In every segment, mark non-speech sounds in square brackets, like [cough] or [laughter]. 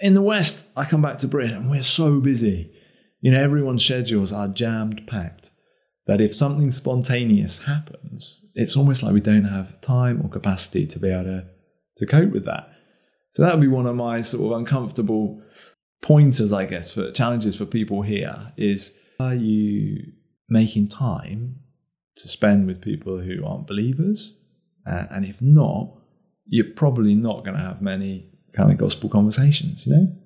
in the West, I come back to Britain and we're so busy. You know, everyone's schedules are jammed packed that if something spontaneous happens, it's almost like we don't have time or capacity to be able to, to cope with that. So that would be one of my sort of uncomfortable pointers, I guess, for challenges for people here is are you making time to spend with people who aren't believers? Uh, and if not, you're probably not going to have many kind of gospel conversations, you know?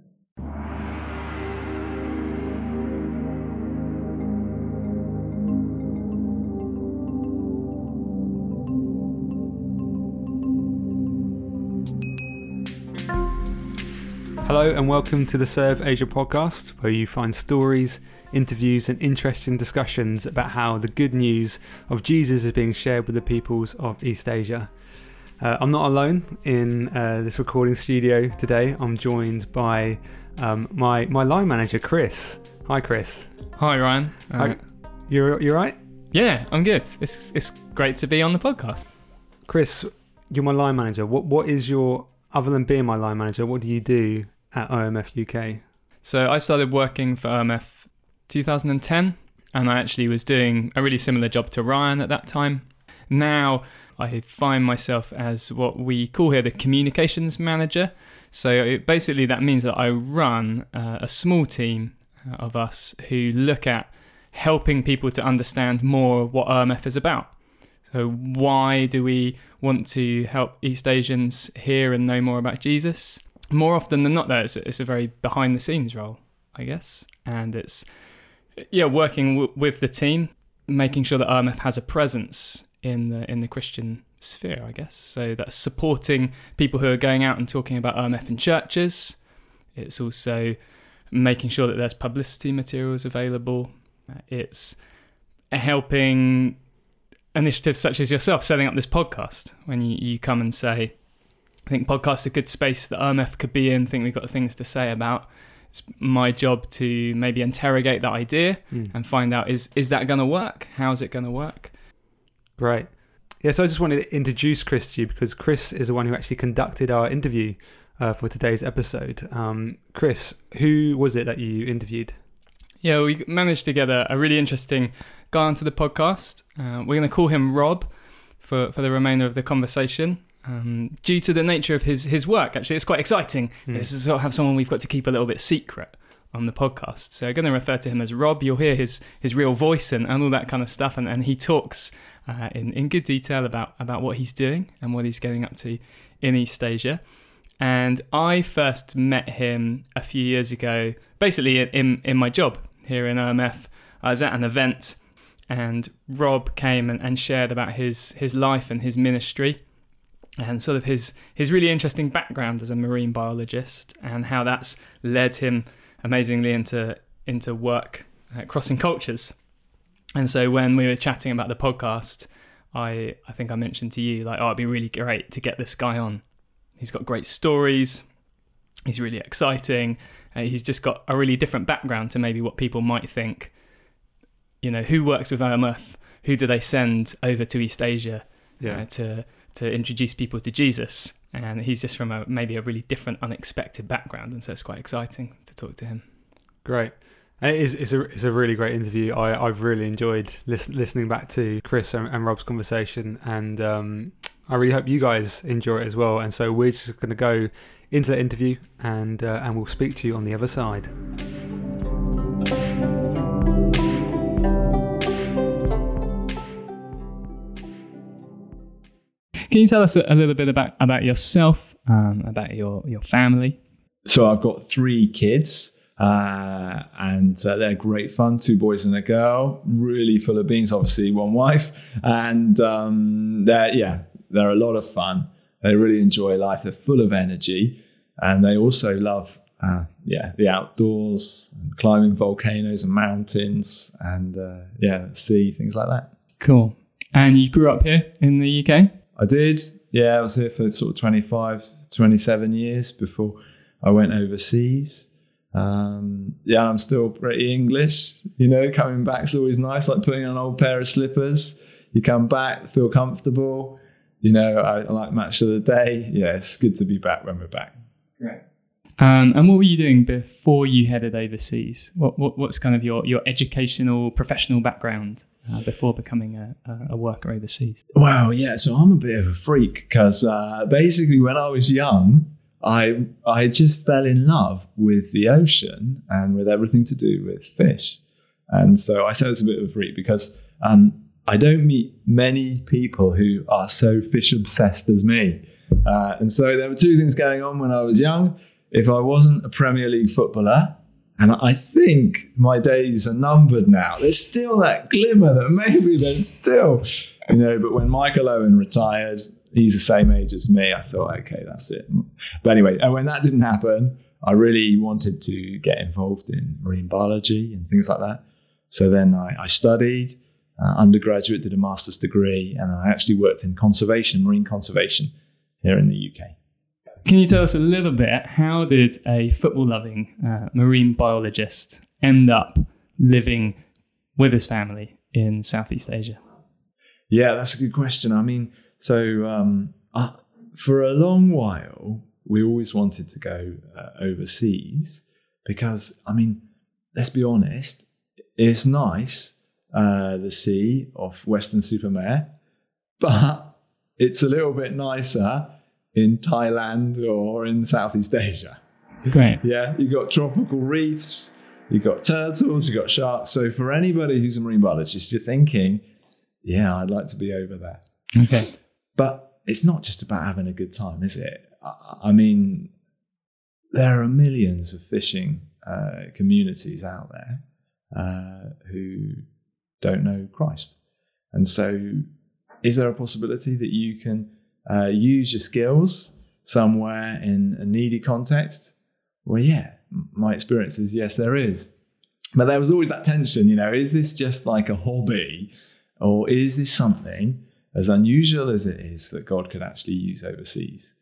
Hello and welcome to the Serve Asia podcast, where you find stories, interviews, and interesting discussions about how the good news of Jesus is being shared with the peoples of East Asia. Uh, I'm not alone in uh, this recording studio today. I'm joined by um, my my line manager, Chris. Hi, Chris. Hi, Ryan. Uh, Hi. You're you're right, yeah, I'm good. It's it's great to be on the podcast. Chris. You're my line manager. What what is your other than being my line manager? What do you do at OMF UK? So I started working for OMF 2010, and I actually was doing a really similar job to Ryan at that time. Now I find myself as what we call here the communications manager. So it, basically, that means that I run uh, a small team uh, of us who look at helping people to understand more what OMF is about. So, why do we want to help East Asians hear and know more about Jesus? More often than not, though, it's, it's a very behind the scenes role, I guess. And it's, yeah, working w- with the team, making sure that OMF has a presence in the in the Christian sphere, I guess. So that's supporting people who are going out and talking about OMF in churches. It's also making sure that there's publicity materials available. Uh, It's helping initiatives such as yourself setting up this podcast when you, you come and say, I think podcast's are a good space that OMF could be in, I think we've got things to say about. It's my job to maybe interrogate that idea Mm. and find out is is that going to work? How's it going to work? Great. Yeah, so I just wanted to introduce Chris to you because Chris is the one who actually conducted our interview uh, for today's episode. Um, Chris, who was it that you interviewed? Yeah, we managed to get a, a really interesting guy onto the podcast. Uh, we're going to call him Rob for, for the remainder of the conversation. Um, due to the nature of his, his work, actually, it's quite exciting. Hmm. This is sort of have someone we've got to keep a little bit secret on the podcast. So I'm going to refer to him as Rob. You'll hear his, his real voice and, and all that kind of stuff. And, and he talks uh, in, in good detail about, about what he's doing and what he's getting up to in East Asia. And I first met him a few years ago, basically in, in, my job here in OMF. I was at an event and Rob came and, and shared about his, his life and his ministry and sort of his, his really interesting background as a marine biologist and how that's led him amazingly into, into work crossing cultures. And so when we were chatting about the podcast, I, I think I mentioned to you, like, oh, it'd be really great to get this guy on. He's got great stories. He's really exciting. Uh, he's just got a really different background to maybe what people might think. You know, who works with OMF? Who do they send over to East Asia uh, to to introduce people to Jesus? And he's just from a maybe a really different, unexpected background, and so it's quite exciting to talk to him. Great. It is, it's, a, it's a really great interview. I, I've really enjoyed lis- listening back to Chris and, and Rob's conversation, and um, I really hope you guys enjoy it as well. And so we're just going to go into the interview, and uh, and we'll speak to you on the other side. Can you tell us a, a little bit about about yourself, um, about your your family? So I've got three kids, uh, and uh, they're great fun. Two boys and a girl, really full of beans. Obviously, one wife, and um, they're yeah, they're a lot of fun. They really enjoy life. They're full of energy, and they also love uh, yeah the outdoors, and climbing volcanoes and mountains, and uh, yeah, sea, things like that. Cool. And you grew up here in the UK? I did. Yeah, I was here for sort of 25, 27 years before I went overseas. Um, yeah, I'm still pretty English. You know, coming back's always nice, like putting on an old pair of slippers. You come back, feel comfortable. You know, I, I like match of the day. Yeah, it's good to be back when we're back. Great. Um, and what were you doing before you headed overseas? What, what what's kind of your, your educational professional background uh, before becoming a, a worker overseas? Well, yeah. So I'm a bit of a freak because uh, basically when I was young, I I just fell in love with the ocean and with everything to do with fish, and so I say it's a bit of a freak because um, I don't meet many people who are so fish obsessed as me. Uh, and so there were two things going on when I was young. If I wasn't a Premier League footballer, and I think my days are numbered now, there's still that glimmer that maybe there's still, you know, but when Michael Owen retired, he's the same age as me. I thought, okay, that's it. But anyway, and when that didn't happen, I really wanted to get involved in marine biology and things like that. So then I, I studied uh, undergraduate, did a master's degree, and I actually worked in conservation, marine conservation here in the UK. Can you tell us a little bit how did a football loving uh, marine biologist end up living with his family in Southeast Asia? Yeah, that's a good question. I mean, so um, uh, for a long while, we always wanted to go uh, overseas because, I mean, let's be honest, it's nice, uh, the sea off Weston-super-Mare, [laughs] but it's a little bit nicer in Thailand or in Southeast Asia. Great. [laughs] Yeah, you've got tropical reefs, you've got turtles, you've got sharks. So for anybody who's a marine biologist, you're thinking, yeah, I'd like to be over there. Okay. But it's not just about having a good time, is it? I, mean, there are millions of fishing uh, communities out there uh, who don't know Christ. And so, is there a possibility that you can uh, use your skills somewhere in a needy context? Well, yeah, my experience is yes, there is. But there was always that tension, you know, is this just like a hobby or is this something as unusual as it is that God could actually use overseas?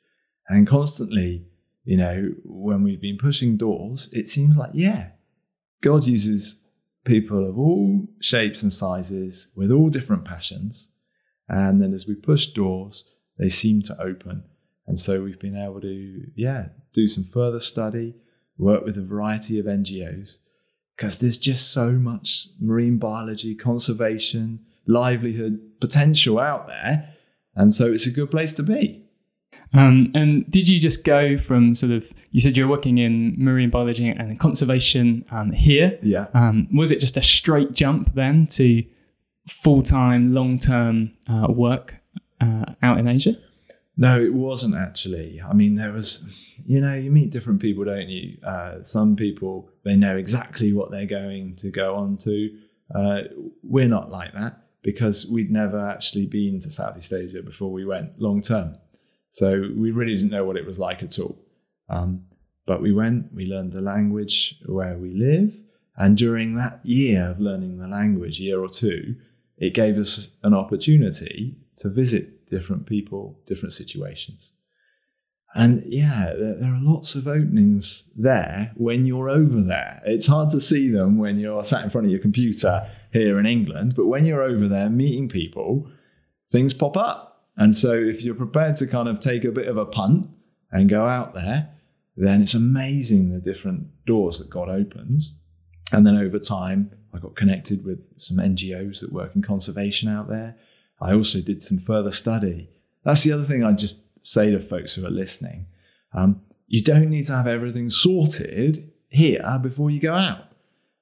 And constantly, you know, when we've been pushing doors, it seems like, yeah, God uses people of all shapes and sizes with all different passions. And then as we push doors, they seem to open. And so we've been able to, yeah, do some further study, work with a variety of NGOs, because there's just so much marine biology, conservation, livelihood potential out there. And so it's a good place to be. Um, and did you just go from sort of, you said you're working in marine biology and conservation um, here. Yeah. Um, was it just a straight jump then to full time, long term uh, work uh, out in Asia? No, it wasn't actually. I mean, there was, you know, you meet different people, don't you? Uh, some people, they know exactly what they're going to go on to. Uh, we're not like that because we'd never actually been to Southeast Asia before we went long term. So we really didn't know what it was like at all. Um, but we went, we learned the language where we live. And during that year of learning the language, year or two, it gave us an opportunity to visit different people, different situations. And yeah, there, there, are lots of openings there when you're over there. It's hard to see them when you're sat in front of your computer here in England, but when you're over there meeting people, things pop up. And so if you're prepared to kind of take a bit of a punt and go out there, then it's amazing the different doors that God opens. And then over time, I got connected with some NGOs that work in conservation out there. I also did some further study. That's the other thing I just say to folks who are listening. Um, you don't need to have everything sorted here before you go out.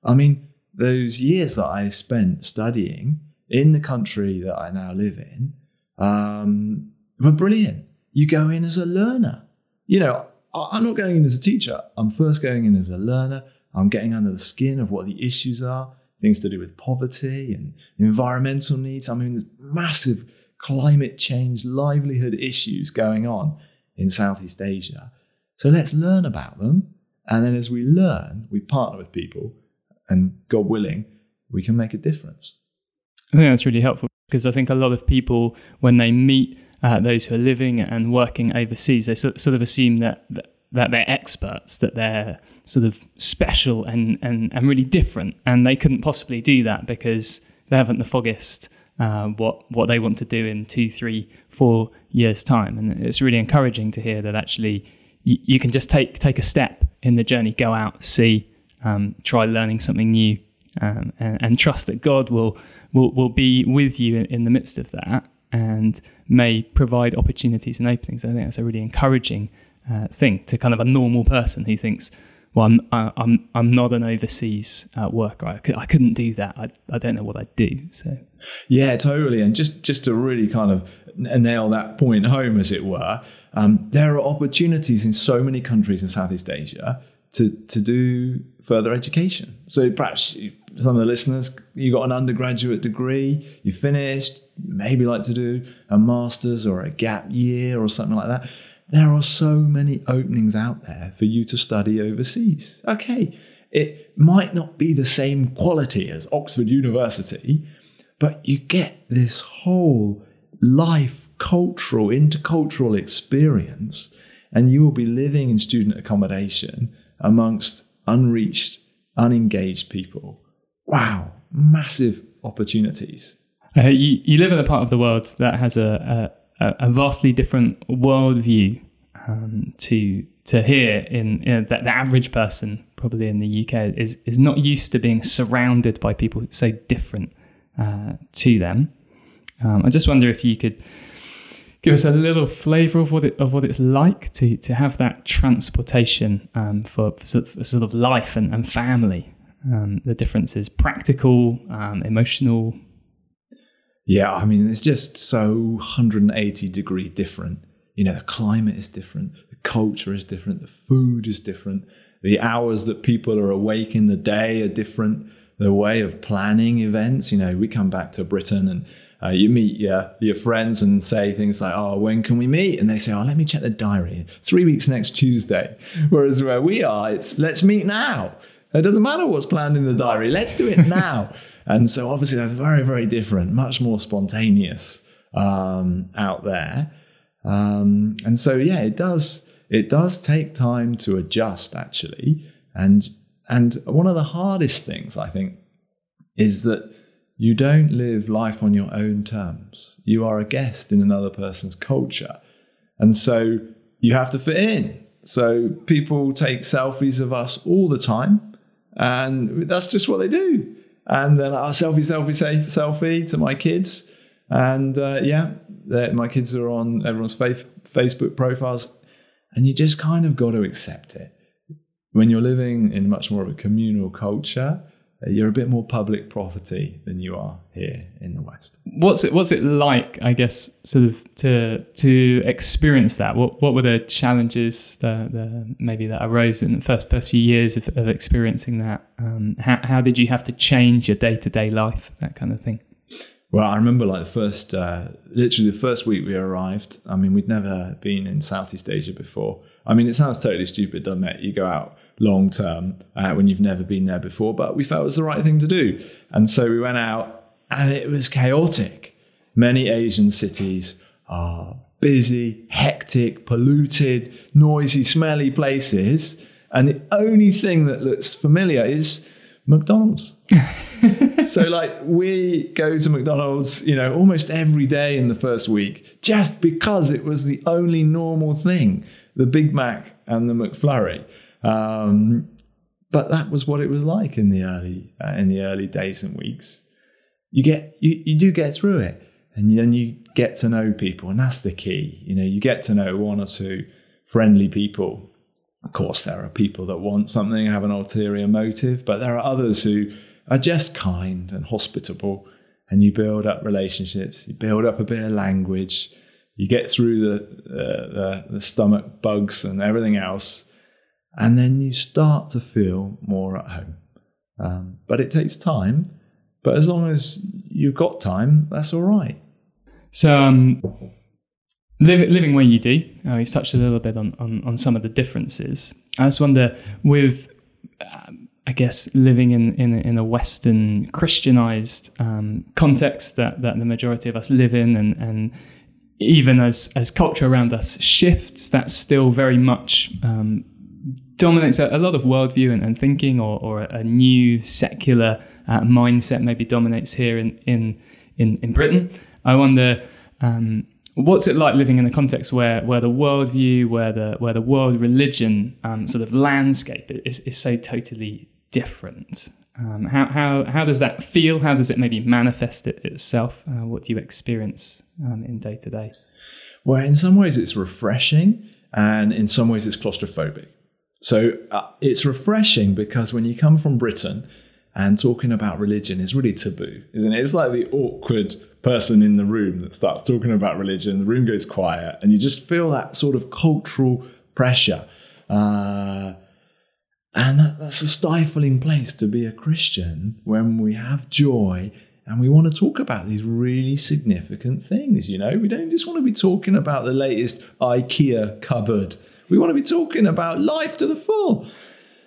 I mean, those years that I spent studying in the country that I now live in um, were brilliant. You go in as a learner. You know, I'm not going in as a teacher. I'm first going in as a learner. I'm getting under the skin of what the issues are, things to do with poverty and environmental needs. I mean, there's massive climate change, livelihood issues going on in Southeast Asia. So let's learn about them. And then as we learn, we partner with people, and God willing, we can make a difference. I think that's really helpful because I think a lot of people, when they meet uh, those who are living and working overseas, they sort of assume that, that, that they're experts, that they're sort of special and, and, and really different. And they couldn't possibly do that because they haven't the foggiest uh, what what they want to do in two, three, four years' time. And it's really encouraging to hear that actually you, you can just take take a step in the journey, go out, see, um, try learning something new, um, and, and, trust that God will will will be with you in, the midst of that, and may provide opportunities and openings. I think that's a really encouraging uh, thing to kind of a normal person who thinks, well, I'm I'm I'm not an overseas uh, worker. I, I couldn't do that. I, I don't know what I'd do. So yeah, totally. And just just to really kind of nail that point home, as it were, um, there are opportunities in so many countries in Southeast Asia to to do further education. So perhaps some of the listeners, you got an undergraduate degree, you finished, maybe like to do a master's or a gap year or something like that. There are so many openings out there for you to study overseas. Okay, it might not be the same quality as Oxford University, but you get this whole life, cultural, intercultural experience, and you will be living in student accommodation amongst unreached, unengaged people. Wow, massive opportunities. Uh, you, you live in a part of the world that has a, a, a vastly different worldview um, to to here in that the average person probably in the UK is is not used to being surrounded by people so different uh, to them. Um, I just wonder if you could give us a little flavour of what it, of what it's like to to have that transportation um, for, for, sort of, life and, and family. Um, the difference is practical, um, emotional. Yeah, I mean, it's just so 180 degree different. You know, the climate is different, the culture is different, the food is different, the hours that people are awake in the day are different, the way of planning events. You know, we come back to Britain and uh, you meet your, your friends and say things like, oh, when can we meet? And they say, oh, let me check the diary. Three weeks next Tuesday. [laughs] Whereas where we are, it's let's meet now. It doesn't matter what's planned in the diary. Let's do it [laughs] now. and so obviously that's very, very different, much more spontaneous um, out there. Um, and so, yeah, it does, it does take time to adjust actually. And, and one of the hardest things I think is that you don't live life on your own terms. You are a guest in another person's culture. And so you have to fit in. So people take selfies of us all the time, and that's just what they do. And then I selfie, selfie, selfie to my kids. And uh, yeah, my kids are on everyone's Facebook profiles. And you just kind of got to accept it. When you're living in much more of a communal culture, you're a bit more public property than you are here in the West. What's it What's it like? I guess sort of to to experience that. What What were the challenges that the, maybe that arose in the first first few years of, of experiencing that? Um, how How did you have to change your day to day life? That kind of thing. Well, I remember like the first, uh, literally the first week we arrived. I mean, we'd never been in Southeast Asia before. I mean, it sounds totally stupid, doesn't it? You go out long term uh, when you've never been there before. But we felt it was the right thing to do. And so we went out and it was chaotic. Many Asian cities are busy, hectic, polluted, noisy, smelly places. And the only thing that looks familiar is McDonald's. [laughs] so like we go to McDonald's, you know, almost every day in the first week just because it was the only normal thing, the Big Mac and the McFlurry. Um, but that was what it was like in the early uh, in the early days and weeks. You get you, you do get through it, and then you get to know people, and that's the key. You know, you get to know one or two friendly people. Of course, there are people that want something, have an ulterior motive, but there are others who are just kind and hospitable, and you build up relationships. You build up a bit of language. You get through the, uh, the, the stomach bugs and everything else and then you start to feel more at home. Um, but it takes time. But as long as you've got time, that's all right. So, um, living where you do, uh, we've touched a little bit on, on, on, some of the differences. I just wonder, with um, I guess living in, in, in a Western Christianized um, context that, that the majority of us live in, and, and even as, as culture around us shifts, that's still very much um, dominates a, a lot of worldview and, and thinking, or, or, a new secular uh, mindset maybe dominates here in, in, in, in, Britain. I wonder um, what's it like living in a context where, where the worldview, where the where the world religion um, sort of landscape is, is so totally different? Um, how, how, how does that feel? How does it maybe manifest it itself? Uh, what do you experience um, in day to day? Well, in some ways it's refreshing, and in some ways it's claustrophobic. So uh, it's refreshing because when you come from Britain and talking about religion is really taboo, isn't it? It's like the awkward person in the room that starts talking about religion, the room goes quiet, and you just feel that sort of cultural pressure. Uh, and that, that's a stifling place to be a Christian when we have joy and we want to talk about these really significant things. You know, we don't just want to be talking about the latest IKEA cupboard. We want to be talking about life to the full.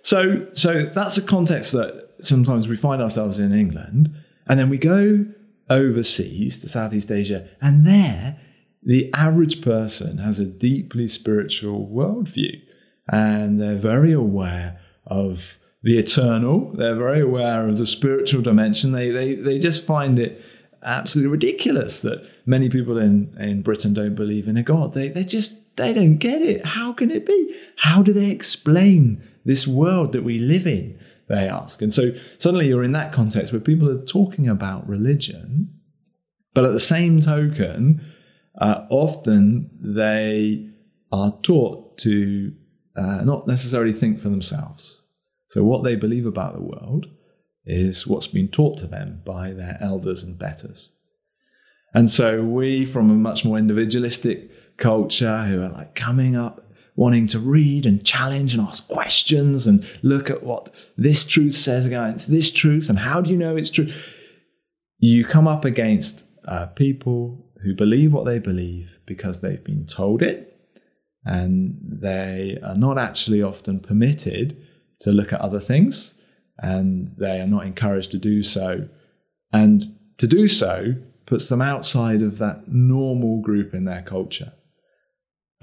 So, so that's a context that sometimes we find ourselves in England, and then we go overseas to Southeast Asia, and there the average person has a deeply spiritual worldview, and they're very aware of the eternal. They're very aware of the spiritual dimension. They, they, they just find it absolutely ridiculous that many people in, in Britain don't believe in a God. They, they just, they don't get it. How can it be? How do they explain this world that we live in? They ask. And so suddenly you're in that context where people are talking about religion, but at the same token, uh, often they are taught to uh, not necessarily think for themselves. So, what they believe about the world is what's been taught to them by their elders and betters. And so, we, from a much more individualistic culture who are like coming up, wanting to read and challenge and ask questions and look at what this truth says against this truth and how do you know it's true, you come up against uh, people who believe what they believe because they've been told it and they are not actually often permitted to look at other things and they are not encouraged to do so. And to do so puts them outside of that normal group in their culture.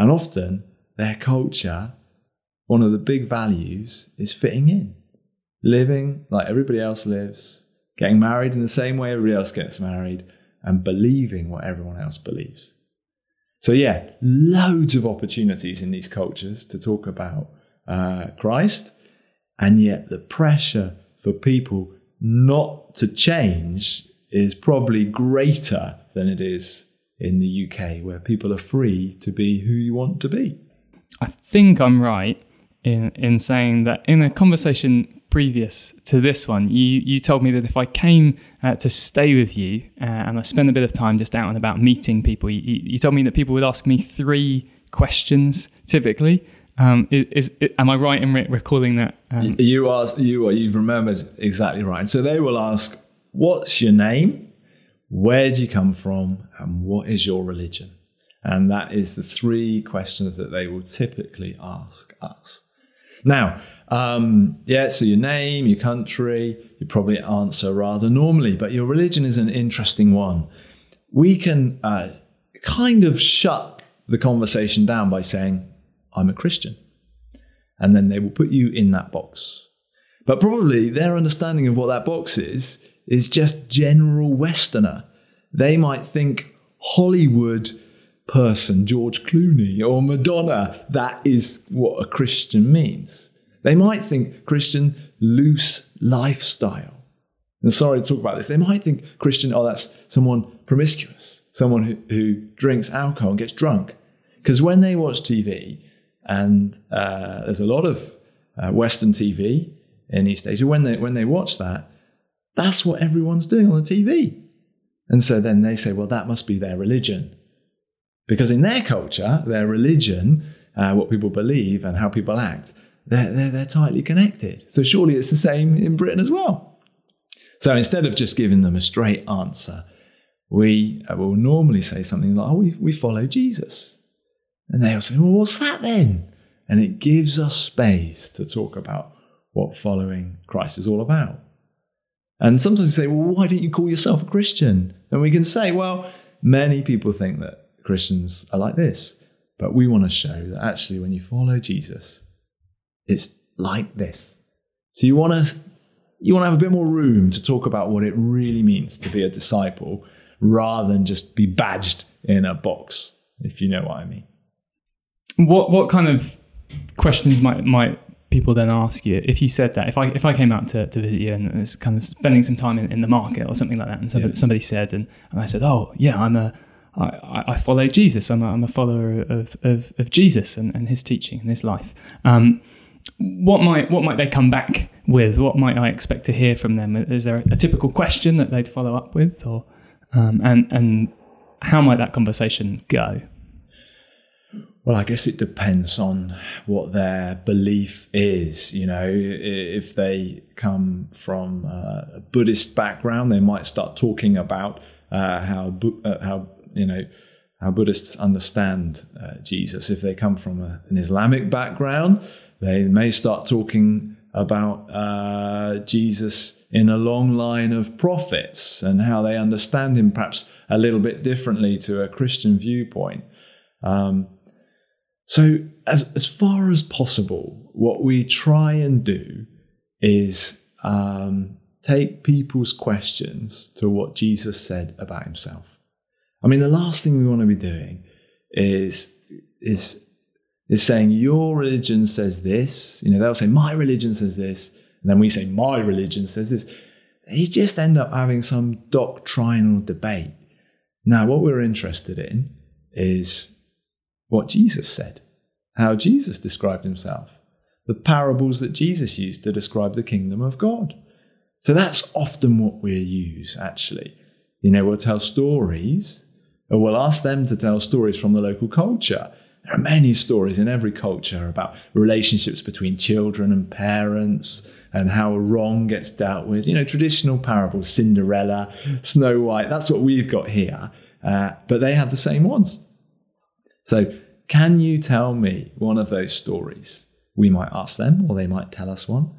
And often, their culture, one of the big values is fitting in, living like everybody else lives, getting married in the same way everybody else gets married, and believing what everyone else believes. So, yeah, loads of opportunities in these cultures to talk about uh, Christ, and yet the pressure for people not to change is probably greater than it is in the UK, where people are free to be who you want to be. I think I'm right in, in saying that in a conversation previous to this one, you, you told me that if I came uh, to stay with you uh, and I spent a bit of time just out and about meeting people, you, you told me that people would ask me three questions typically. Um, is, is, am I right in re- recalling that? Um, you asked, you are, you've remembered exactly right. So they will ask, "What's your name? Where do you come from? And what is your religion?" And that is the three questions that they will typically ask us. Now, um, yeah, so your name, your country, you probably answer rather normally, but your religion is an interesting one. We can uh, kind of shut the conversation down by saying, I'm a Christian. And then they will put you in that box. But probably their understanding of what that box is is just general Westerner. They might think Hollywood person, George Clooney or Madonna, that is what a Christian means. They might think Christian loose lifestyle. And sorry to talk about this. They might think Christian, oh, that's someone promiscuous, someone who, who drinks alcohol and gets drunk. Because when they watch TV, and uh, there's a lot of uh, Western TV in East Asia, when they, when they watch that, that's what everyone's doing on the TV. And so then they say, well, that must be their religion. Because in their culture, their religion, uh, what people believe and how people act, they're, they're, they're tightly connected. So surely it's the same in Britain as well. So instead of just giving them a straight answer, we uh, will normally say something like, oh, we, we follow Jesus. And they'll say, well, what's that then? And it gives us space to talk about what following Christ is all about. And sometimes you say, well, why don't you call yourself a Christian? And we can say, well, many people think that Christians are like this. But we want to show that actually, when you follow Jesus, it's like this. So you want to you want to have a bit more room to talk about what it really means to be a disciple rather than just be badged in a box. if you know what I mean. What what kind of questions might might people then ask you if you said that. If I if I came out to, to visit you and was kind of spending some time in, in the market or something like that and somebody, Yeah. somebody said and, and I said oh yeah I'm a I, I- follow Jesus. I'm a, I'm a follower of, of, of Jesus and, and his teaching and his life. Um, what might what might they come back with? What might I expect to hear from them? Is there a typical question that they'd follow up with or um, and and how might that conversation go Well, I guess it depends on what their belief is. You know, if they come from a Buddhist background, they might start talking about uh, how uh, how you know how Buddhists understand uh, Jesus. If they come from a, an Islamic background, they may start talking about uh, Jesus in a long line of prophets and how they understand him perhaps a little bit differently to a Christian viewpoint. Um, so, as, as far as possible, what we try and do is um, take people's questions to what Jesus said about himself. I mean, the last thing we want to be doing is is is saying your religion says this. You know, they'll say my religion says this, and then we say my religion says this. You just end up having some doctrinal debate. Now, what we're interested in is what Jesus said, how Jesus described himself, the parables that Jesus used to describe the kingdom of God. So that's often what we use, actually. You know, we'll tell stories, or we'll ask them to tell stories from the local culture. There are many stories in every culture about relationships between children and parents and how a wrong gets dealt with. You know, traditional parables, Cinderella, Snow White, that's what we've got here. Uh, but they have the same ones. So, can you tell me one of those stories? We might ask them, or they might tell us one.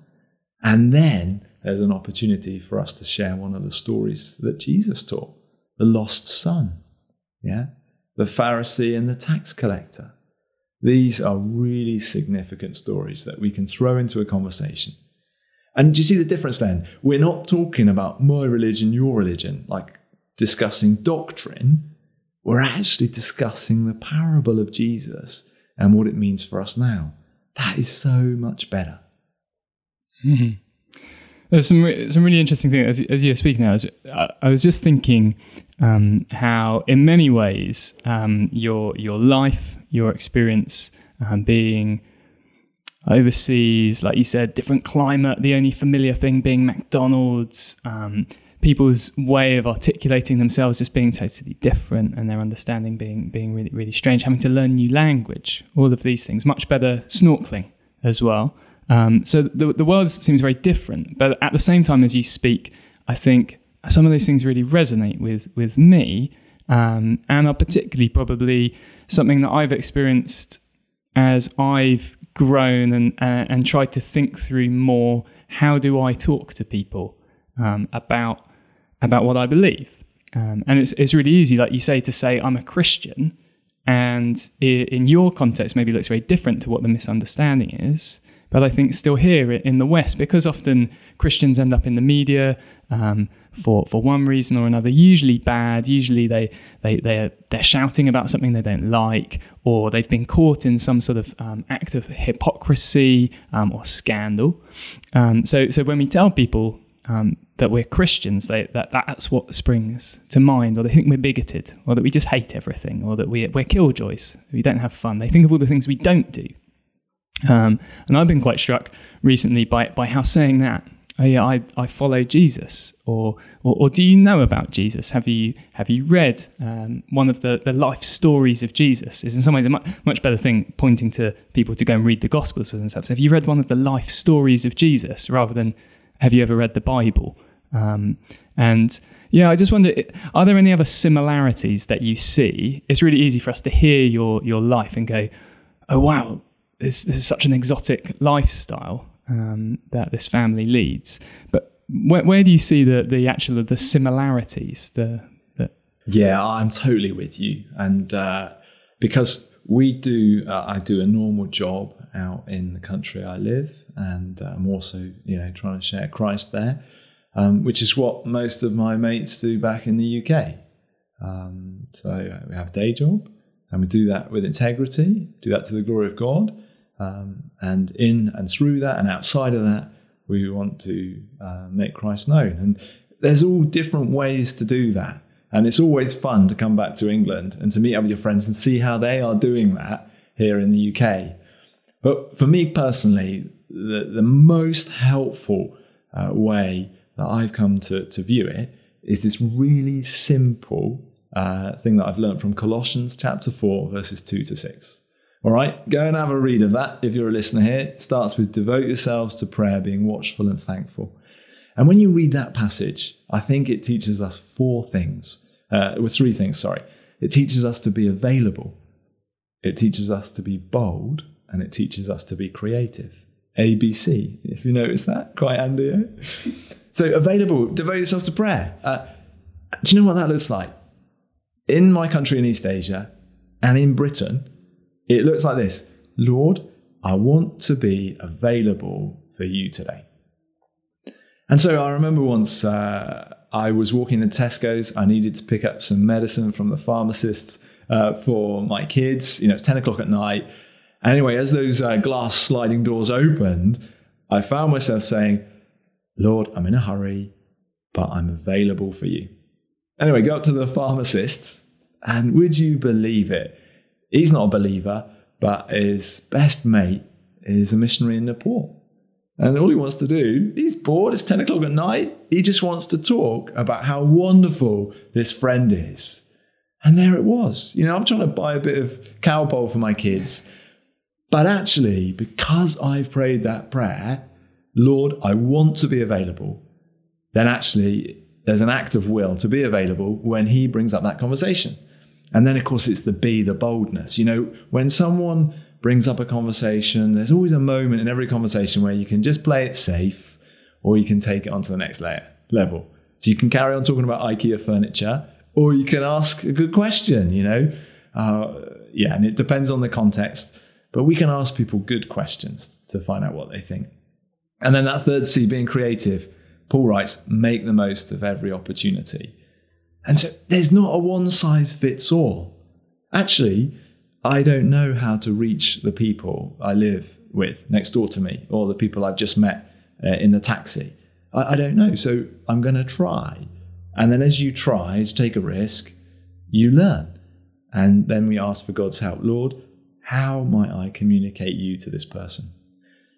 And then there's an opportunity for us to share one of the stories that Jesus taught the lost son, yeah, the Pharisee and the tax collector. These are really significant stories that we can throw into a conversation. And do you see the difference then? We're not talking about my religion, your religion, like discussing doctrine. We're actually discussing the parable of Jesus and what it means for us now. That is so much better. Mhm. There's some re- some really interesting things as, as you're speaking now. I, I was just thinking um, how, in many ways, um, your your life, your experience, um, being overseas, like you said, different climate, the only familiar thing being McDonald's, um, people's way of articulating themselves just being totally different, and their understanding being being really really strange. Having to learn new language, all of these things. Much better snorkeling as well. Um, so the, the world seems very different, but at the same time as you speak, I think some of those things really resonate with with me, um, and are particularly probably something that I've experienced as I've grown and uh, and tried to think through more. How do I talk to people um, about about what I believe? Um, and it's it's really easy, like you say, to say I'm a Christian, and in your context, maybe looks very different to what the misunderstanding is. But I think still here in the West, because often Christians end up in the media um, for for one reason or another, usually bad. Usually they they they're they're shouting about something they don't like, or they've been caught in some sort of um, act of hypocrisy um, or scandal. Um, so so when we tell people um, that we're Christians, they, that that's what springs to mind, or they think we're bigoted, or that we just hate everything, or that we, we're killjoys, we don't have fun. They think of all the things we don't do. Um, and I've been quite struck recently by, by how saying that, oh yeah, I, I follow Jesus, or, or or do you know about Jesus? Have you have you read um, one of the, the life stories of Jesus? Is in some ways a much, much better thing pointing to people to go and read the Gospels for themselves. Have you read one of the life stories of Jesus rather than have you ever read the Bible? Um, and yeah, I just wonder, are there any other similarities that you see? It's really easy for us to hear your your life and go, oh wow, this, this is such an exotic lifestyle um, that this family leads. But where, where do you see the the actual the similarities? The, the Yeah, I'm totally with you. And uh, because we do, uh, I do a normal job out in the country I live, and uh, I'm also, you know, trying to share Christ there, um, which is what most of my mates do back in the UK. Um, so uh, we have a day job, And we do that with integrity, do that to the glory of God. Um, and in and through that and outside of that, we want to uh, make Christ known. And there's all different ways to do that. And it's always fun to come back to England and to meet up with your friends and see how they are doing that here in the UK. But for me personally, the, the most helpful uh, way that I've come to, to view it is this really simple uh, thing that I've learned from Colossians chapter 4, verses 2 to 6. All right, go and have a read of that if you're a listener here. It starts with devote yourselves to prayer, being watchful and thankful. And when you read that passage, I think it teaches us four things, uh, with three things, sorry. It teaches us to be available, it teaches us to be bold, and it teaches us to be creative. ABC, if you notice that, quite handy. Eh? So, available, devote yourselves to prayer. Uh, do you know what that looks like? In my country in East Asia and in Britain, it looks like this Lord, I want to be available for you today. And so I remember once uh, I was walking in Tesco's. I needed to pick up some medicine from the pharmacist uh, for my kids. You know, it's 10 o'clock at night. Anyway, as those uh, glass sliding doors opened, I found myself saying, Lord, I'm in a hurry, but I'm available for you. Anyway, go up to the pharmacist, and would you believe it? He's not a believer, but his best mate is a missionary in Nepal. And all he wants to do, he's bored, it's 10 o'clock at night. He just wants to talk about how wonderful this friend is. And there it was. You know, I'm trying to buy a bit of Calpol for my kids. But actually, because I've prayed that prayer, Lord, I want to be available, then actually there's an act of will to be available when He brings up that conversation. And then, of course, it's the be, the boldness. You know, when someone brings up a conversation. There's always a moment in every conversation where you can just play it safe or you can take it onto the next layer, level. So you can carry on talking about IKEA furniture or you can ask a good question, you know? Uh, yeah, and it depends on the context. But we can ask people good questions to find out what they think. And then that third C, being creative, Paul writes, make the most of every opportunity. And so there's not a one size fits all. Actually, I don't know how to reach the people I live with next door to me or the people I've just met uh, in the taxi. I, I don't know. So I'm going to try. And then as you try to take a risk, you learn. And then we ask for God's help. Lord, how might I communicate you to this person?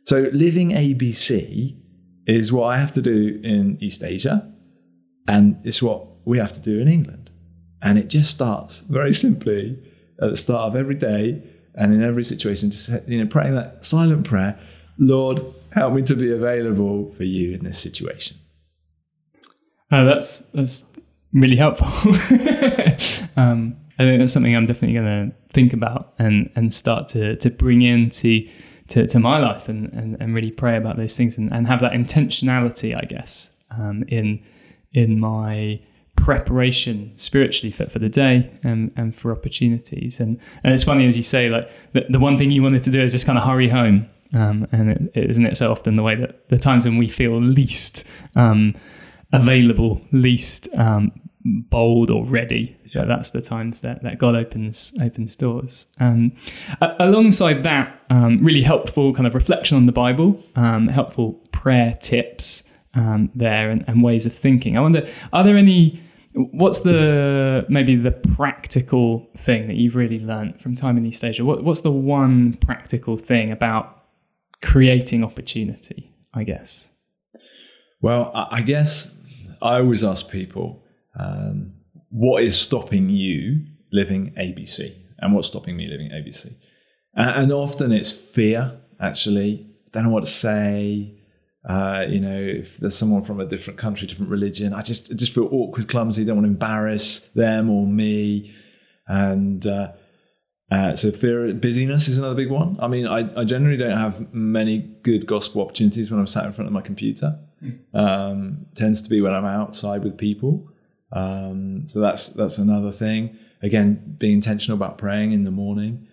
So living ABC is what I have to do in East Asia, and it's what we have to do in England. And it just starts very simply at the start of every day and in every situation, just you know, praying that silent prayer, Lord, help me to be available for you in this situation. Oh, that's that's really helpful. [laughs] um, I think that's something I'm definitely going to think about and and start to to bring into to, to my life and, and, and really pray about those things and, and have that intentionality, I guess, um, in in my preparation spiritually for, for the day and, and for opportunities. And, and it's funny, as you say, like the, the one thing you wanted to do is just kind of hurry home. Um, and it, isn't it so often the way that the times when we feel least um, available, least um, bold or ready, yeah. that's the times that, that God opens opens doors. Um, alongside that, um, really helpful kind of reflection on the Bible, um, helpful prayer tips um, there and, and, ways of thinking. I wonder, are there any What's the maybe the practical thing that you've really learned from time in East Asia? What, what's the one practical thing about creating opportunity? I guess. Well, I guess I always ask people, um, what is stopping you living ABC, and what's stopping me living ABC? And often it's fear. Actually, don't know what to say. Uh, you know, if there's someone from a different country, different religion, I just I just feel awkward, clumsy. Don't want to embarrass them or me. And uh, uh, so fear, busyness is another big one. I mean, I, I generally don't have many good gospel opportunities when I'm sat in front of my computer. Mm. Um, tends to be when I'm outside with people. Um, so that's that's another thing. Again, being intentional about praying in the morning.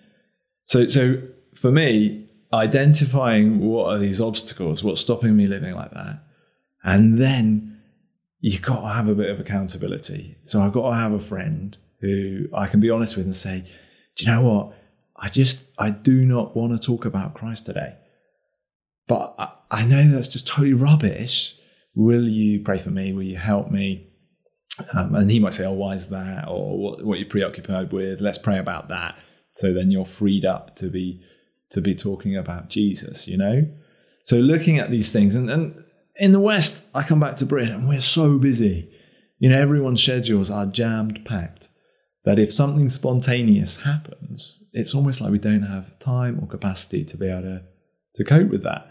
So so for me, identifying what are these obstacles, what's stopping me living like that. And then you've got to have a bit of accountability. So I've got to have a friend who I can be honest with and say, do you know what? I just, I do not want to talk about Christ today. But I, I know that's just totally rubbish. Will you pray for me? Will you help me? Um, and he might say, oh, why is that? Or what, what you're preoccupied with? Let's pray about that. So then you're freed up to be to be talking about Jesus, you know? So looking at these things, and, and in the West, I come back to Britain and we're so busy. You know, everyone's schedules are jammed packed that if something spontaneous happens, it's almost like we don't have time or capacity to be able to, to cope with that.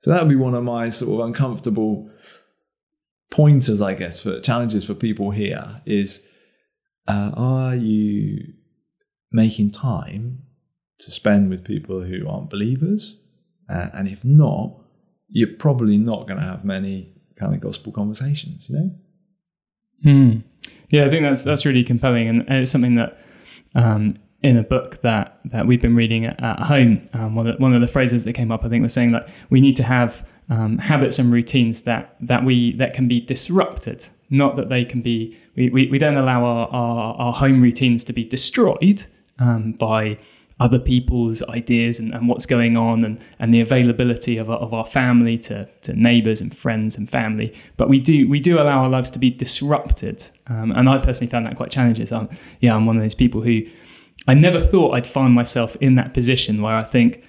So that would be one of my sort of uncomfortable pointers, I guess, for challenges for people here is uh, are you making time to spend with people who aren't believers? Uh, and if not, you're probably not going to have many kind of gospel conversations, you know? Hmm. Yeah, I think that's that's really compelling, and it's something that um, in a book that that we've been reading at, at home, um, one of one of the phrases that came up, I think, was saying that we need to have um, habits and routines that that we that can be disrupted, not that they can be. We, we, we don't allow our, our, our home routines to be destroyed um, by other people's ideas and, and what's going on and, and the availability of, of our family to, to neighbors and friends and family. But we do we do allow our lives to be disrupted. Um, and I personally found that quite challenging. So I'm, yeah, I'm one of those people who I never thought I'd find myself in that position where I think,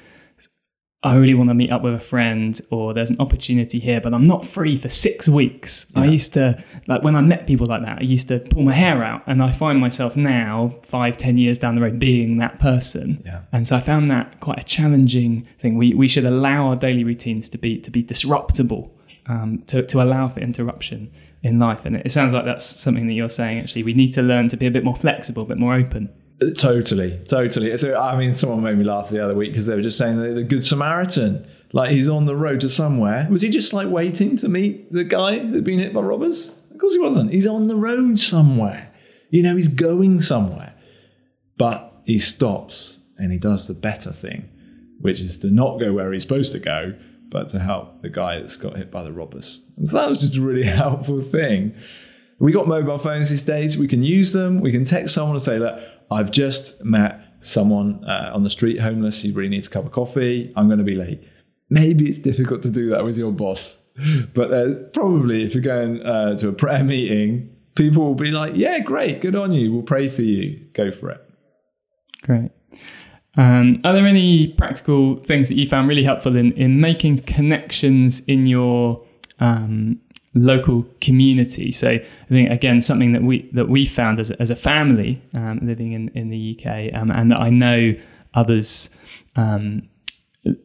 I really want to meet up with a friend or there's an opportunity here, but I'm not free for six weeks. Yeah. I used to, like, when I met people like that, I used to pull my hair out. And I find myself now, five, ten years down the road, being that person. Yeah. And so I found that quite a challenging thing. We, we should allow our daily routines to be, to be disruptable, um, to, to allow for interruption in life. And it sounds like that's something that you're saying, actually. We need to learn to be a bit more flexible, a bit more open. Totally, totally. So, I mean, someone made me laugh the other week because they were just saying the Good Samaritan, like he's on the road to somewhere. Was he just like waiting to meet the guy that'd been hit by robbers? Of course he wasn't. He's on the road somewhere. You know, he's going somewhere. But he stops and he does the better thing, which is to not go where he's supposed to go, but to help the guy that's got hit by the robbers. And so that was just a really [laughs] helpful thing. We got mobile phones these days. We can use them. We can text someone and say, look, I've just met someone uh, on the street homeless. He really needs a cup of coffee. I'm going to be late. Maybe it's difficult to do that with your boss, but uh, probably if you're going uh, to a prayer meeting, people will be like, "Yeah, great, good on you. We'll pray for you. Go for it." Great. Um, are there any practical things that you found really helpful in in making connections in your um, local community. So I think again something that we that we found as a, as a family um, living in in the UK, um, and that I know others. Um,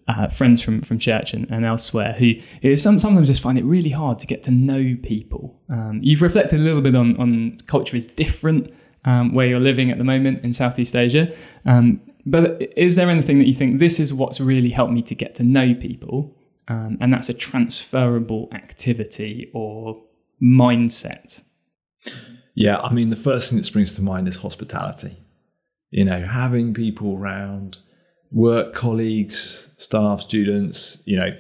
uh, friends from, from church and, and elsewhere who is some, sometimes just find it really hard to get to know people. Um, you've reflected a little bit on, on culture is different um, where you're living at the moment in Southeast Asia. Um, but is there anything that you think this is what's really helped me to get to know people um, and that's a transferable activity or mindset. Yeah, I mean, the first thing that springs to mind is hospitality. You know, having people around, work colleagues, staff, students, you know,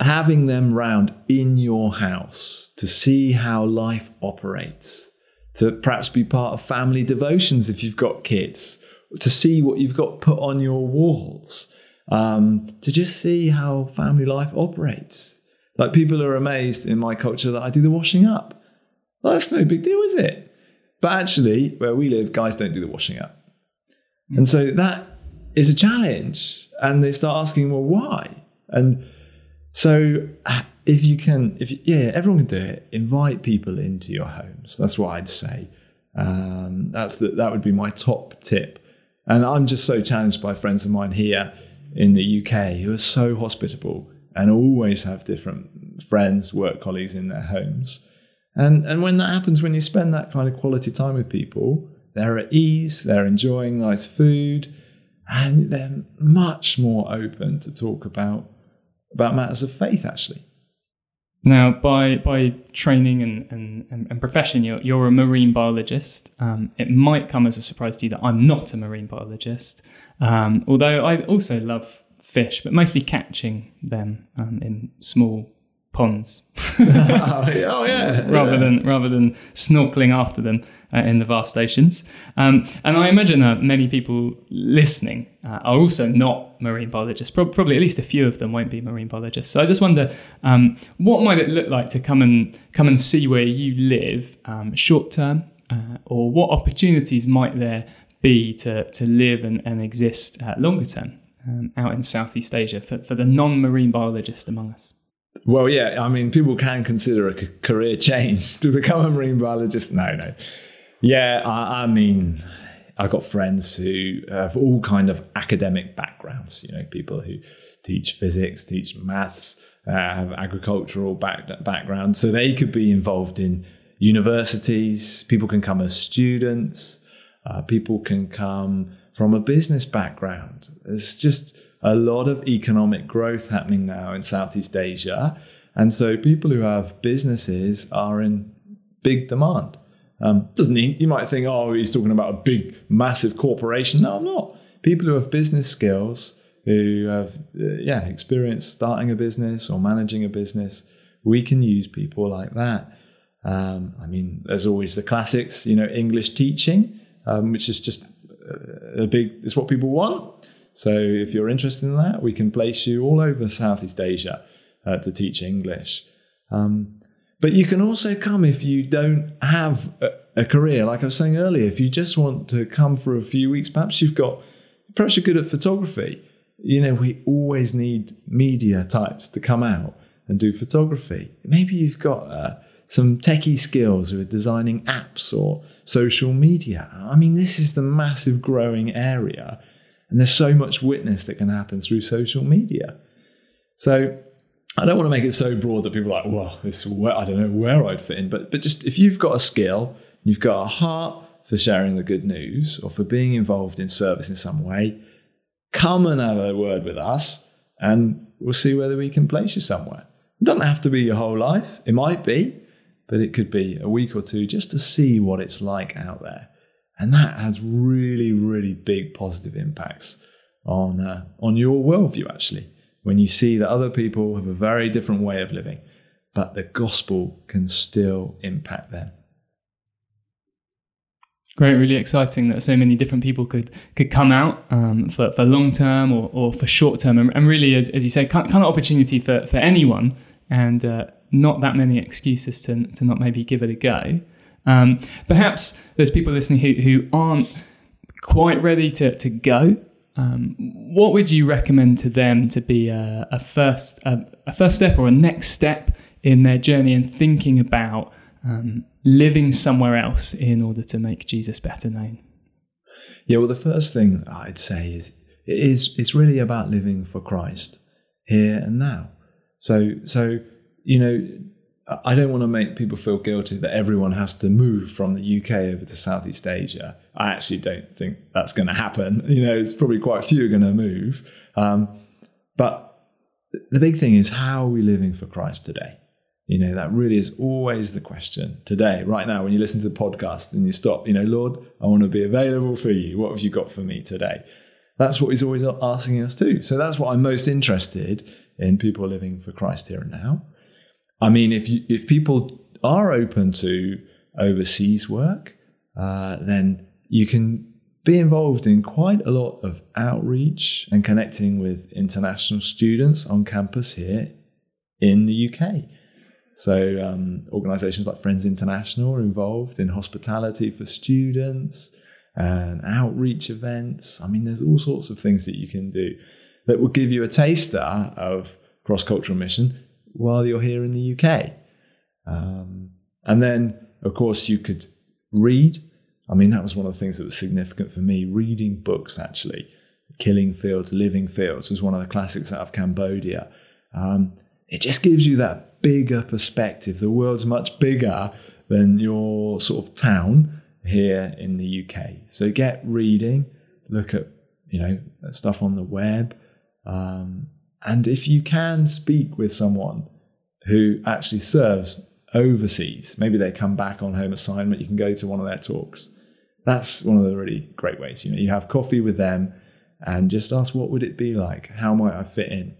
having them round in your house to see how life operates, to perhaps be part of family devotions if you've got kids, to see what you've got put on your walls um, to just see how family life operates. Like people are amazed in my culture that I do the washing up. Well, that's no big deal, is it? But actually, where we live, guys don't do the washing up. Mm. And so that is a challenge. And they start asking, well, why? And so if you can, if you, yeah, everyone can do it. Invite people into your homes. That's what I'd say. Um, that's the, that would be my top tip. And I'm just so challenged by friends of mine here in the UK who are so hospitable and always have different friends, work colleagues in their homes. And, and when that happens, when you spend that kind of quality time with people, they're at ease, they're enjoying nice food, and they're much more open to talk about, about matters of faith, actually. Now, by by training and, and, and profession, you're, you're a marine biologist. Um, it might come as a surprise to you that I'm not a marine biologist. Um, although I also love fish, but mostly catching them um, in small ponds. [laughs] [laughs] oh yeah. rather yeah. than rather than snorkeling after them uh, in the vast oceans. Um, and I imagine that many people listening uh, are also not marine biologists. Pro- probably at least a few of them won't be marine biologists. So I just wonder, um, what might it look like to come and come and see where you live um, short term, uh, or what opportunities might there be to to live and, and exist uh, longer term um, out in Southeast Asia for, for the non-marine biologist among us. Well, yeah, I mean, people can consider a career change [laughs] to become a marine biologist. No, no. Yeah, I, I mean, I've got friends who have all kind of academic backgrounds. You know, people who teach physics, teach maths, uh, have agricultural back, backgrounds, so they could be involved in universities. People can come as students. Uh, people can come from a business background. There's just a lot of economic growth happening now in Southeast Asia. And so people who have businesses are in big demand. Um, doesn't he? You might think, oh, he's talking about a big, massive corporation. No, I'm not. People who have business skills, who have, uh, yeah, experience starting a business or managing a business, we can use people like that. Um, I mean, there's always the classics, you know, English teaching, um, which is just uh, a big, it's what people want. So if you're interested in that, we can place you all over Southeast Asia uh, to teach English. Um, but you can also come if you don't have a, a, career. Like I was saying earlier, if you just want to come for a few weeks, perhaps you've got, perhaps you're good at photography. You know, we always need media types to come out and do photography. Maybe you've got uh, some techie skills with designing apps or social media. I mean, this is the massive growing area and there's so much witness that can happen through social media. So I don't want to make it so broad that people are like, well, this I don't know where I'd fit in. But but just if you've got a skill, you've got a heart for sharing the good news or for being involved in service in some way, come and have a word with us and we'll see whether we can place you somewhere. It doesn't have to be your whole life. It might be, but it could be a week or two just to see what it's like out there. And that has really, really big positive impacts on, uh, on your worldview, actually, when you see that other people have a very different way of living, but the gospel can still impact them. Great, really exciting that so many different people could could come out um, for, for long term or, or for short term, and, and really, as, as you say, kind, kind of opportunity for, for anyone, and uh, not that many excuses to, to not maybe give it a go. Um, perhaps there's people listening who, who aren't quite ready to, to go. Um, what would you recommend to them to be a, a first a, a, first step or a next step in their journey and thinking about um, living somewhere else in order to make Jesus better known? Yeah, well, the first thing I'd say is is it's really about living for Christ here and now. So so you know I don't want to make people feel guilty that everyone has to move from the UK over to Southeast Asia. I actually don't think that's going to happen. [laughs] You know, it's probably quite a few are going to move. Um, but the big thing is how are we living for Christ today? You know, that really is always the question today, right now, when you listen to the podcast and you stop, you know, Lord, I want to be available for you. What have you got for me today? That's what he's always asking us to. So that's what I'm most interested in people living for Christ here and now. I mean, if you, if people are open to overseas work, uh, then you can be involved in quite a lot of outreach and connecting with international students on campus here in the UK. So, um, organizations like Friends International are involved in hospitality for students and outreach events. I mean, there's all sorts of things that you can do that will give you a taster of cross cultural mission while you're here in the UK. Um, and then, of course, you could read. I mean, that was one of the things that was significant for me. Reading books, actually. Killing Fields, Living Fields was one of the classics out of Cambodia. Um, it just gives you that bigger perspective. The world's much bigger than your sort of town here in the UK. So get reading, look at you know stuff on the web, um, and if you can speak with someone who actually serves overseas, maybe they come back on home assignment, you can go to one of their talks. That's one of the really great ways. You know, you have coffee with them and just ask, what would it be like? How might I fit in?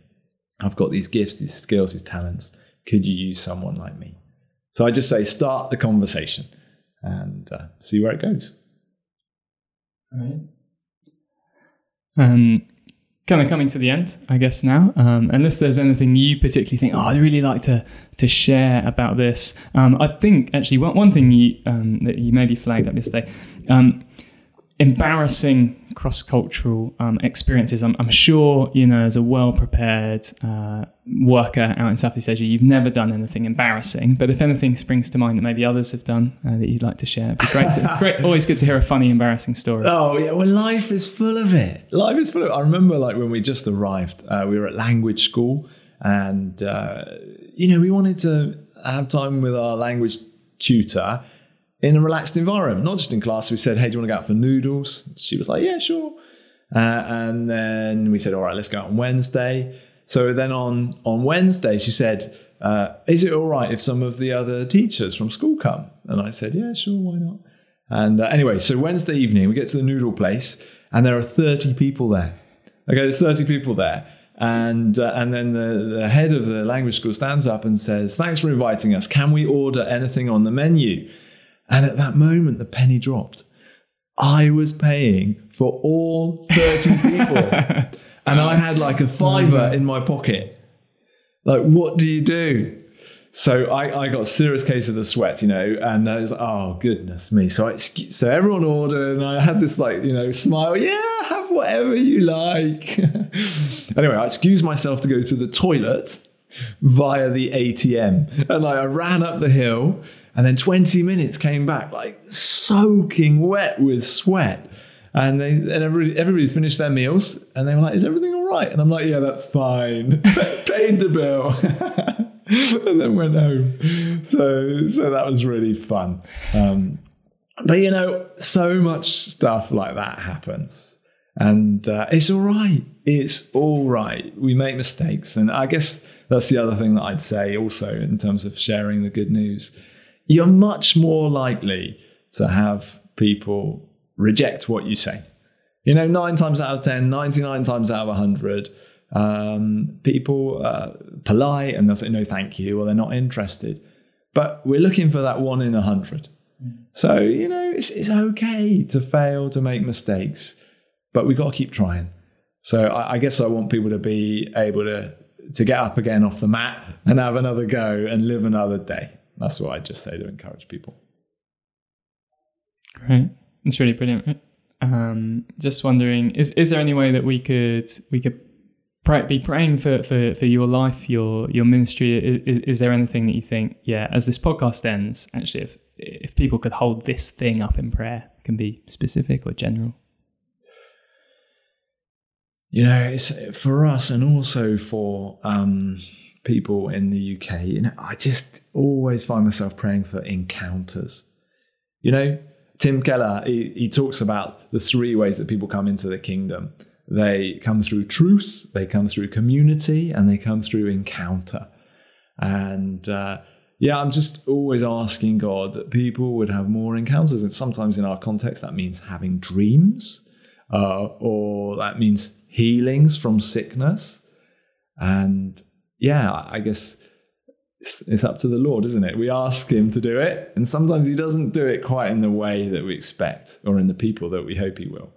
I've got these gifts, these skills, these talents. Could you use someone like me? So I just say, start the conversation and uh, see where it goes. Right. Um, kind of coming to the end, I guess now. Um, unless there's anything you particularly think, oh, I'd really like to to share about this. Um, I think actually one, one thing you um, that you maybe flagged up yesterday. Um, embarrassing cross cultural um, experiences. I'm, I'm, sure, you know, as a well prepared uh, worker out in Southeast Asia, you've never done anything embarrassing. But if anything springs to mind that maybe others have done uh, that you'd like to share, it'd be great. To, [laughs] great, always good to hear a funny, embarrassing story. Oh, yeah. Well, life is full of it. Life is full of it. I remember, like, when we just arrived, uh, we were at language school and, uh, you know, we wanted to have time with our language tutor in a relaxed environment, not just in class. We said, hey, do you want to go out for noodles? She was like, yeah, sure. Uh, and then we said, all right, let's go out on Wednesday. So then on, on Wednesday, she said, uh, is it all right if some of the other teachers from school come? And I said, yeah, sure, why not? And uh, anyway, so Wednesday evening, we get to the noodle place, and there are 30 people there. Okay, there's 30 people there. And, uh, and then the, the head of the language school stands up and says, Thanks for inviting us. Can we order anything on the menu? And at that moment, the penny dropped. I was paying for all 30 [laughs] people. and I had like a fiver in my pocket. Like, what do you do? So I, I got a serious case of the sweat, you know, and I was like, oh, goodness me. So I, so everyone ordered, and I had this like, you know, smile, yeah, have whatever you like. [laughs] anyway, I excused myself to go to the toilet via the ATM. And like, I ran up the hill and then 20 minutes came back like soaking wet with sweat. And they and everybody, everybody finished their meals and they were like, Is everything all right? And I'm like, Yeah, that's fine. [laughs] Paid the bill. [laughs] and then went home. So so that was really fun. Um, but you know, so much stuff like that happens. And uh, it's all right. It's all right. We make mistakes. And I guess that's the other thing that I'd say also in terms of sharing the good news you're much more likely to have people reject what you say. You know, nine times out of 10, 99 times out of 100, um, people are polite and they'll say, no, thank you, or they're not interested. But we're looking for that one in a hundred. So, you know, it's, it's okay to fail, to make mistakes, but we've got to keep trying. So I, I guess I want people to be able to, to get up again off the mat and have another go and live another day. That's what I just say to encourage people. Great, it's really brilliant. Um, just wondering, is is there any way that we could we could pray, be praying for, for, for your life, your your ministry? Is, is there anything that you think, yeah, as this podcast ends, actually, if if people could hold this thing up in prayer, it can be specific or general? You know, it's for us and also for um, people in the UK, you know, I just always find myself praying for encounters. You know, Tim Keller, he, he talks about the three ways that people come into the kingdom. They come through truth, they come through community, and they come through encounter. And uh, yeah, I'm just always asking God that people would have more encounters. And sometimes in our context, that means having dreams, uh, or that means healings from sickness. And yeah, I guess it's, it's up to the Lord, isn't it? We ask Him to do it, and sometimes He doesn't do it quite in the way that we expect or in the people that we hope He will.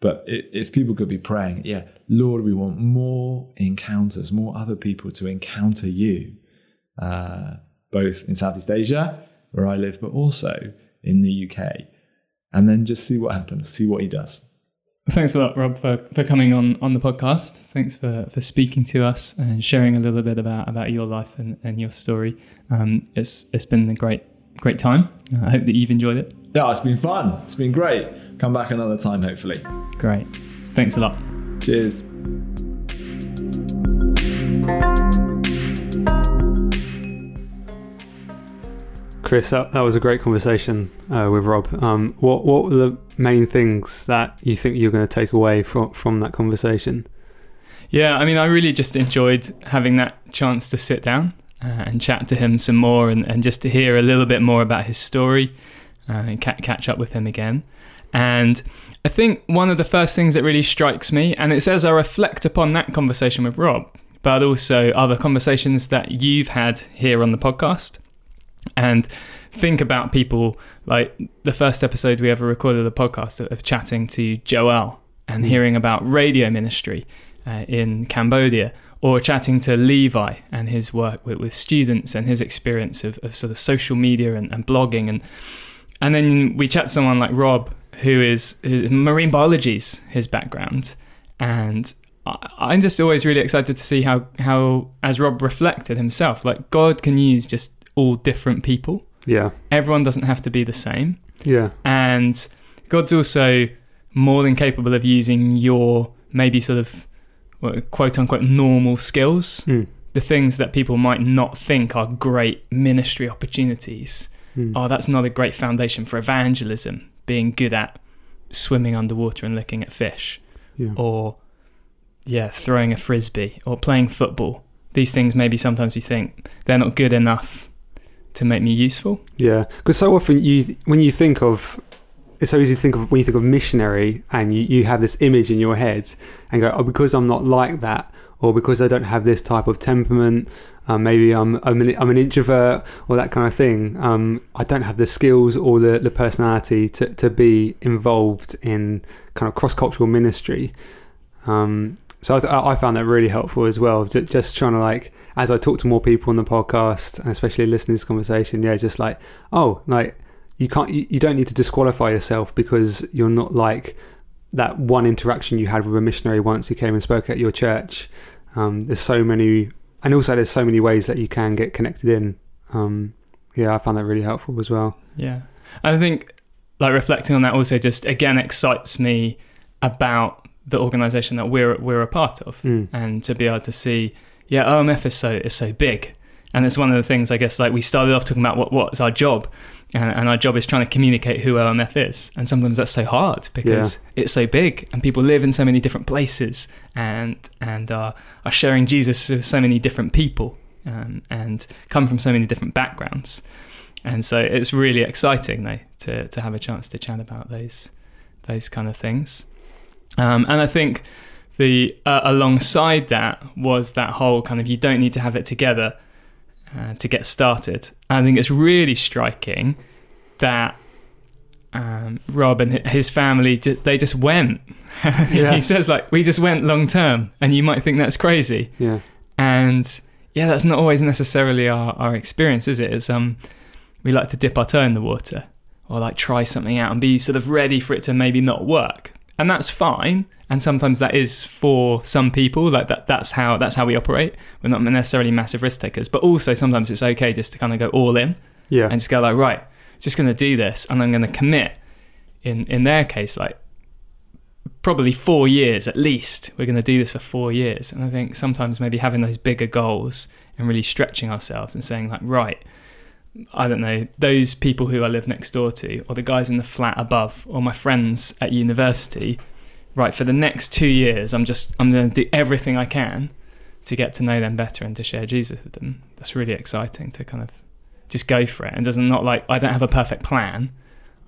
But if people could be praying, yeah, Lord, we want more encounters, more other people to encounter you, uh, both in Southeast Asia, where I live, but also in the UK. And then just see what happens, see what he does. Thanks a lot, Rob, for, for coming on, on the podcast. Thanks for, for speaking to us and sharing a little bit about, about your life and, and your story. Um, it's it's been a great great time. I hope that you've enjoyed it. Yeah, it's been fun. It's been great. Come back another time, hopefully. Great. Thanks a lot. Cheers. Chris, that, that was a great conversation uh, with Rob. Um, what what were the main things that you think you're going to take away from from that conversation? Yeah, I mean, I really just enjoyed having that chance to sit down uh, and chat to him some more, and, and just to hear a little bit more about his story uh, and ca- catch up with him again. And I think one of the first things that really strikes me, and it says I reflect upon that conversation with Rob, but also other conversations that you've had here on the podcast. And think about people like the first episode we ever recorded the podcast of, of chatting to Joel and Mm. hearing about radio ministry uh, in Cambodia, or chatting to Levi and his work with, with students and his experience of, of sort of social media and, and blogging. And, and then we chat to someone like Rob, who is, is marine biology's his background. And I- I'm just always really excited to see how, how, as Rob reflected himself, like God can use just all different people. Yeah. Everyone doesn't have to be the same. Yeah. And God's also more than capable of using your maybe sort of quote unquote normal skills, Mm. the things that people might not think are great ministry opportunities. Mm. Oh, that's not a great foundation for evangelism, being good at swimming underwater and looking at fish, yeah. or yeah, throwing a frisbee, or playing football. These things maybe sometimes you think they're not good enough to make me useful. Yeah, because so often you, when you think of, it's so easy to think of when you think of missionary, and you, you have this image in your head, and go, oh, because I'm not like that, or because I don't have this type of temperament, um, maybe I'm I'm an, I'm an introvert, or that kind of thing. Um, I don't have the skills or the, the personality to, to be involved in kind of cross cultural ministry. Um, so I, I found that really helpful as well. Just, just trying to like, as I talk to more people on the podcast, and especially listening to this conversation, yeah, just like, oh, like you can't, you, you don't need to disqualify yourself because you're not like that one interaction you had with a missionary once who came and spoke at your church. Um, there's so many, and also there's so many ways that you can get connected in. Um, yeah, I found that really helpful as well. Yeah. I think like reflecting on that also just again excites me about the organization that we're we're a part of. Mm. and to be able to see yeah OMF is so is so big. And it's one of the things I guess like we started off talking about what what's our job? And, and our job is trying to communicate who OMF is. And sometimes that's so hard because it's so big and people live in so many different places and and are are sharing Jesus with so many different people um, and come from so many different backgrounds. And so it's really exciting though to to have a chance to chat about those those kind of things um, and I think the uh, alongside that was that whole kind of you don't need to have it together uh, to get started. I think it's really striking that um, Rob and his family they just went. [laughs] Yeah. he says like we just went long term, and you might think that's crazy, Yeah. and yeah, that's not always necessarily our, our experience, is it? It's um, we like to dip our toe in the water or like try something out and be sort of ready for it to maybe not work, and that's fine. And sometimes that is for some people, like that. That's how that's how we operate. We're not necessarily massive risk takers, but also sometimes it's okay just to kind of go all in Yeah. and just go like, right, just going to do this, and I'm going to commit. In in their case, like probably four years at least. We're going to do this for four years, and I think sometimes maybe having those bigger goals and really stretching ourselves and saying like, right, I don't know, those people who I live next door to, or the guys in the flat above, or my friends at university. Right, for the next two years, I'm just I'm going to do everything I can to get to know them better and to share Jesus with them. That's really exciting to kind of just go for it. And doesn't not like I don't have a perfect plan.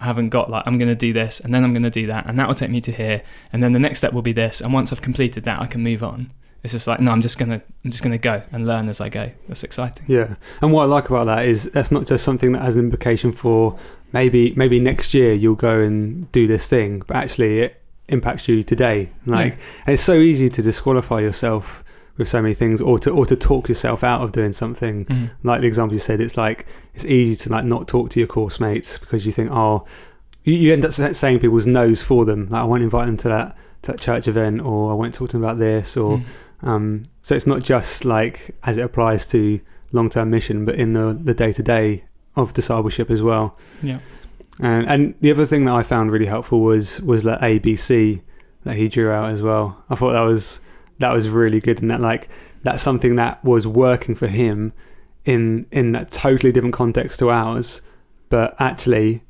I haven't got like I'm going to do this and then I'm going to do that and that will take me to here and then the next step will be this and once I've completed that I can move on. It's just like no, I'm just gonna I'm just gonna go and learn as I go. That's exciting. Yeah, and what I like about that is that's not just something that has an implication for maybe maybe next year you'll go and do this thing, but actually it impacts you today. Like and it's so easy to disqualify yourself with so many things, or to or to talk yourself out of doing something. Mhm. Like the example you said, it's like it's easy to like not talk to your course mates because you think, oh, you, you end up saying people's no's for them. Like I won't invite them to that to that church event, or I won't talk to them about this, or Mm. Um, so it's not just like as it applies to long term mission, but in the the day to day of discipleship as well. Yeah. And and the other thing that I found really helpful was was that ABC that he drew out as well. I thought that was that was really good, and that like that's something that was working for him in in that totally different context to ours, but actually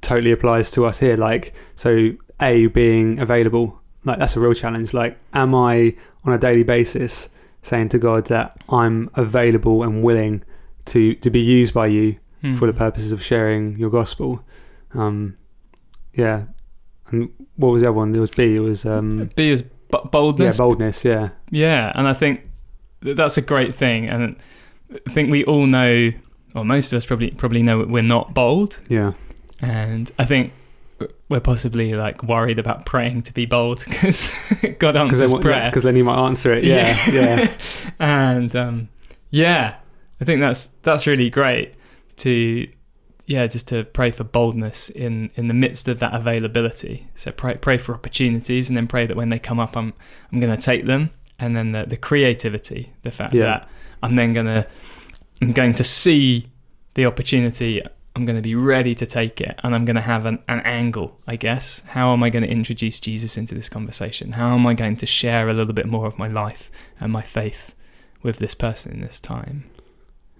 totally applies to us here. Like so, a being available, like that's a real challenge. Like, am I on a daily basis saying to God that I'm available and willing to to be used by you Mm. for the purposes of sharing your gospel. Um, yeah, and what was the other one? There was B. It was um, b- yeah, boldness. boldness. Yeah, Yeah, and I think that's a great thing, and I think we all know, or most of us probably probably know we're not bold, Yeah. and I think we're possibly like worried about praying to be bold because [laughs] God Because answers prayer. then he might answer it. Yeah. [laughs] Yeah. and um, yeah, I think that's that's really great to yeah just to pray for boldness in in the midst of that availability. So pray pray for opportunities, and then pray that when they come up, I'm I'm going to take them, and then the, the creativity, the fact Yeah. that I'm then going to I'm going to see the opportunity. I'm going to be ready to take it, and I'm going to have an, an angle, I guess. How am I going to introduce Jesus into this conversation? How am I going to share a little bit more of my life and my faith with this person in this time?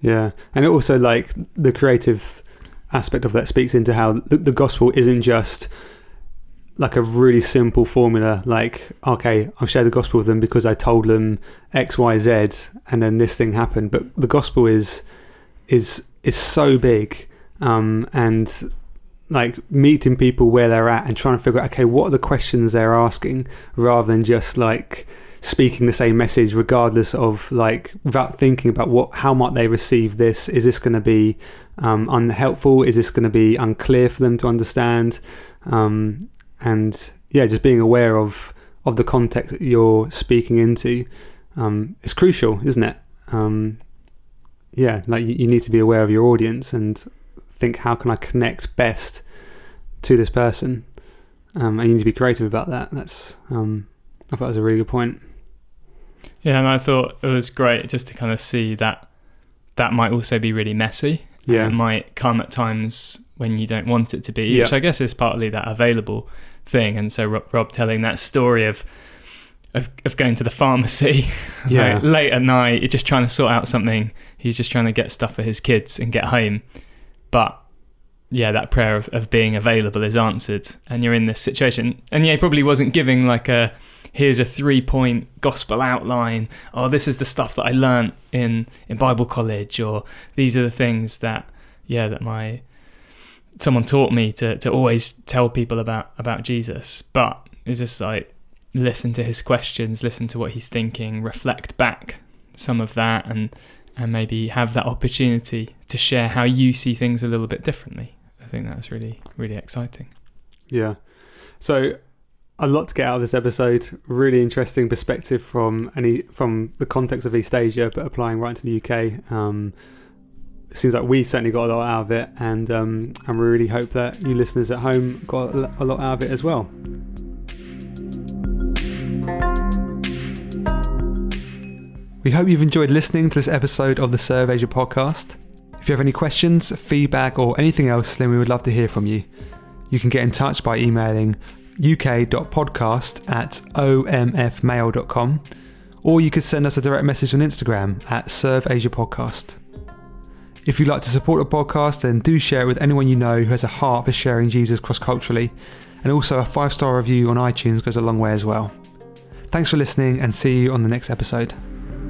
Yeah, and also like the creative aspect of that speaks into how the, the gospel isn't just like a really simple formula. Like, okay, I'll share the gospel with them because I told them X, Y, Z, and then this thing happened. But the gospel is is is so big, um, and like meeting people where they're at and trying to figure out okay, what are the questions they're asking, rather than just like speaking the same message regardless of like without thinking about what how might they receive this? Is this going to be um, unhelpful? Is this going to be unclear for them to understand? Um, and yeah just being aware of of the context that you're speaking into um, is crucial isn't it? Um, yeah like you, you need to be aware of your audience and think how can I connect best to this person um, and you need to be creative about that that's um, I thought that was a really good point Yeah, and I thought it was great just to kind of see that that might also be really messy. yeah It might come at times when you don't want it to be, Yeah. which I guess is partly that available thing. And so Rob, Rob telling that story of of, of going to the pharmacy [laughs] Yeah. like, late at night, you're just trying to sort out something. He's just trying to get stuff for his kids and get home. But yeah, that prayer of, of being available is answered, and you're in this situation. And yeah, he probably wasn't giving like a here's a three point gospel outline. Oh, this is the stuff that I learnt in in Bible college, or these are the things that yeah that my someone taught me to to always tell people about about Jesus. But it's just like listen to his questions, listen to what he's thinking, reflect back some of that, and and maybe have that opportunity to share how you see things a little bit differently. I think that's really really exciting. Yeah. So a lot to get out of this episode. Really interesting perspective from any from the context of East Asia, but applying right to the UK. Um, seems like we certainly got a lot out of it, and um, and we really hope that you listeners at home got a lot out of it as well. We hope you've enjoyed listening to this episode of the Serve Asia podcast. If you have any questions, feedback, or anything else, then we would love to hear from you. You can get in touch by emailing uk.podcast at omfmail.com or you could send us a direct message on Instagram at Serve Asia Podcast. If you'd like to support the podcast, then do share it with anyone you know who has a heart for sharing Jesus cross culturally, and also a five star review on iTunes goes a long way as well. Thanks for listening and see you on the next episode.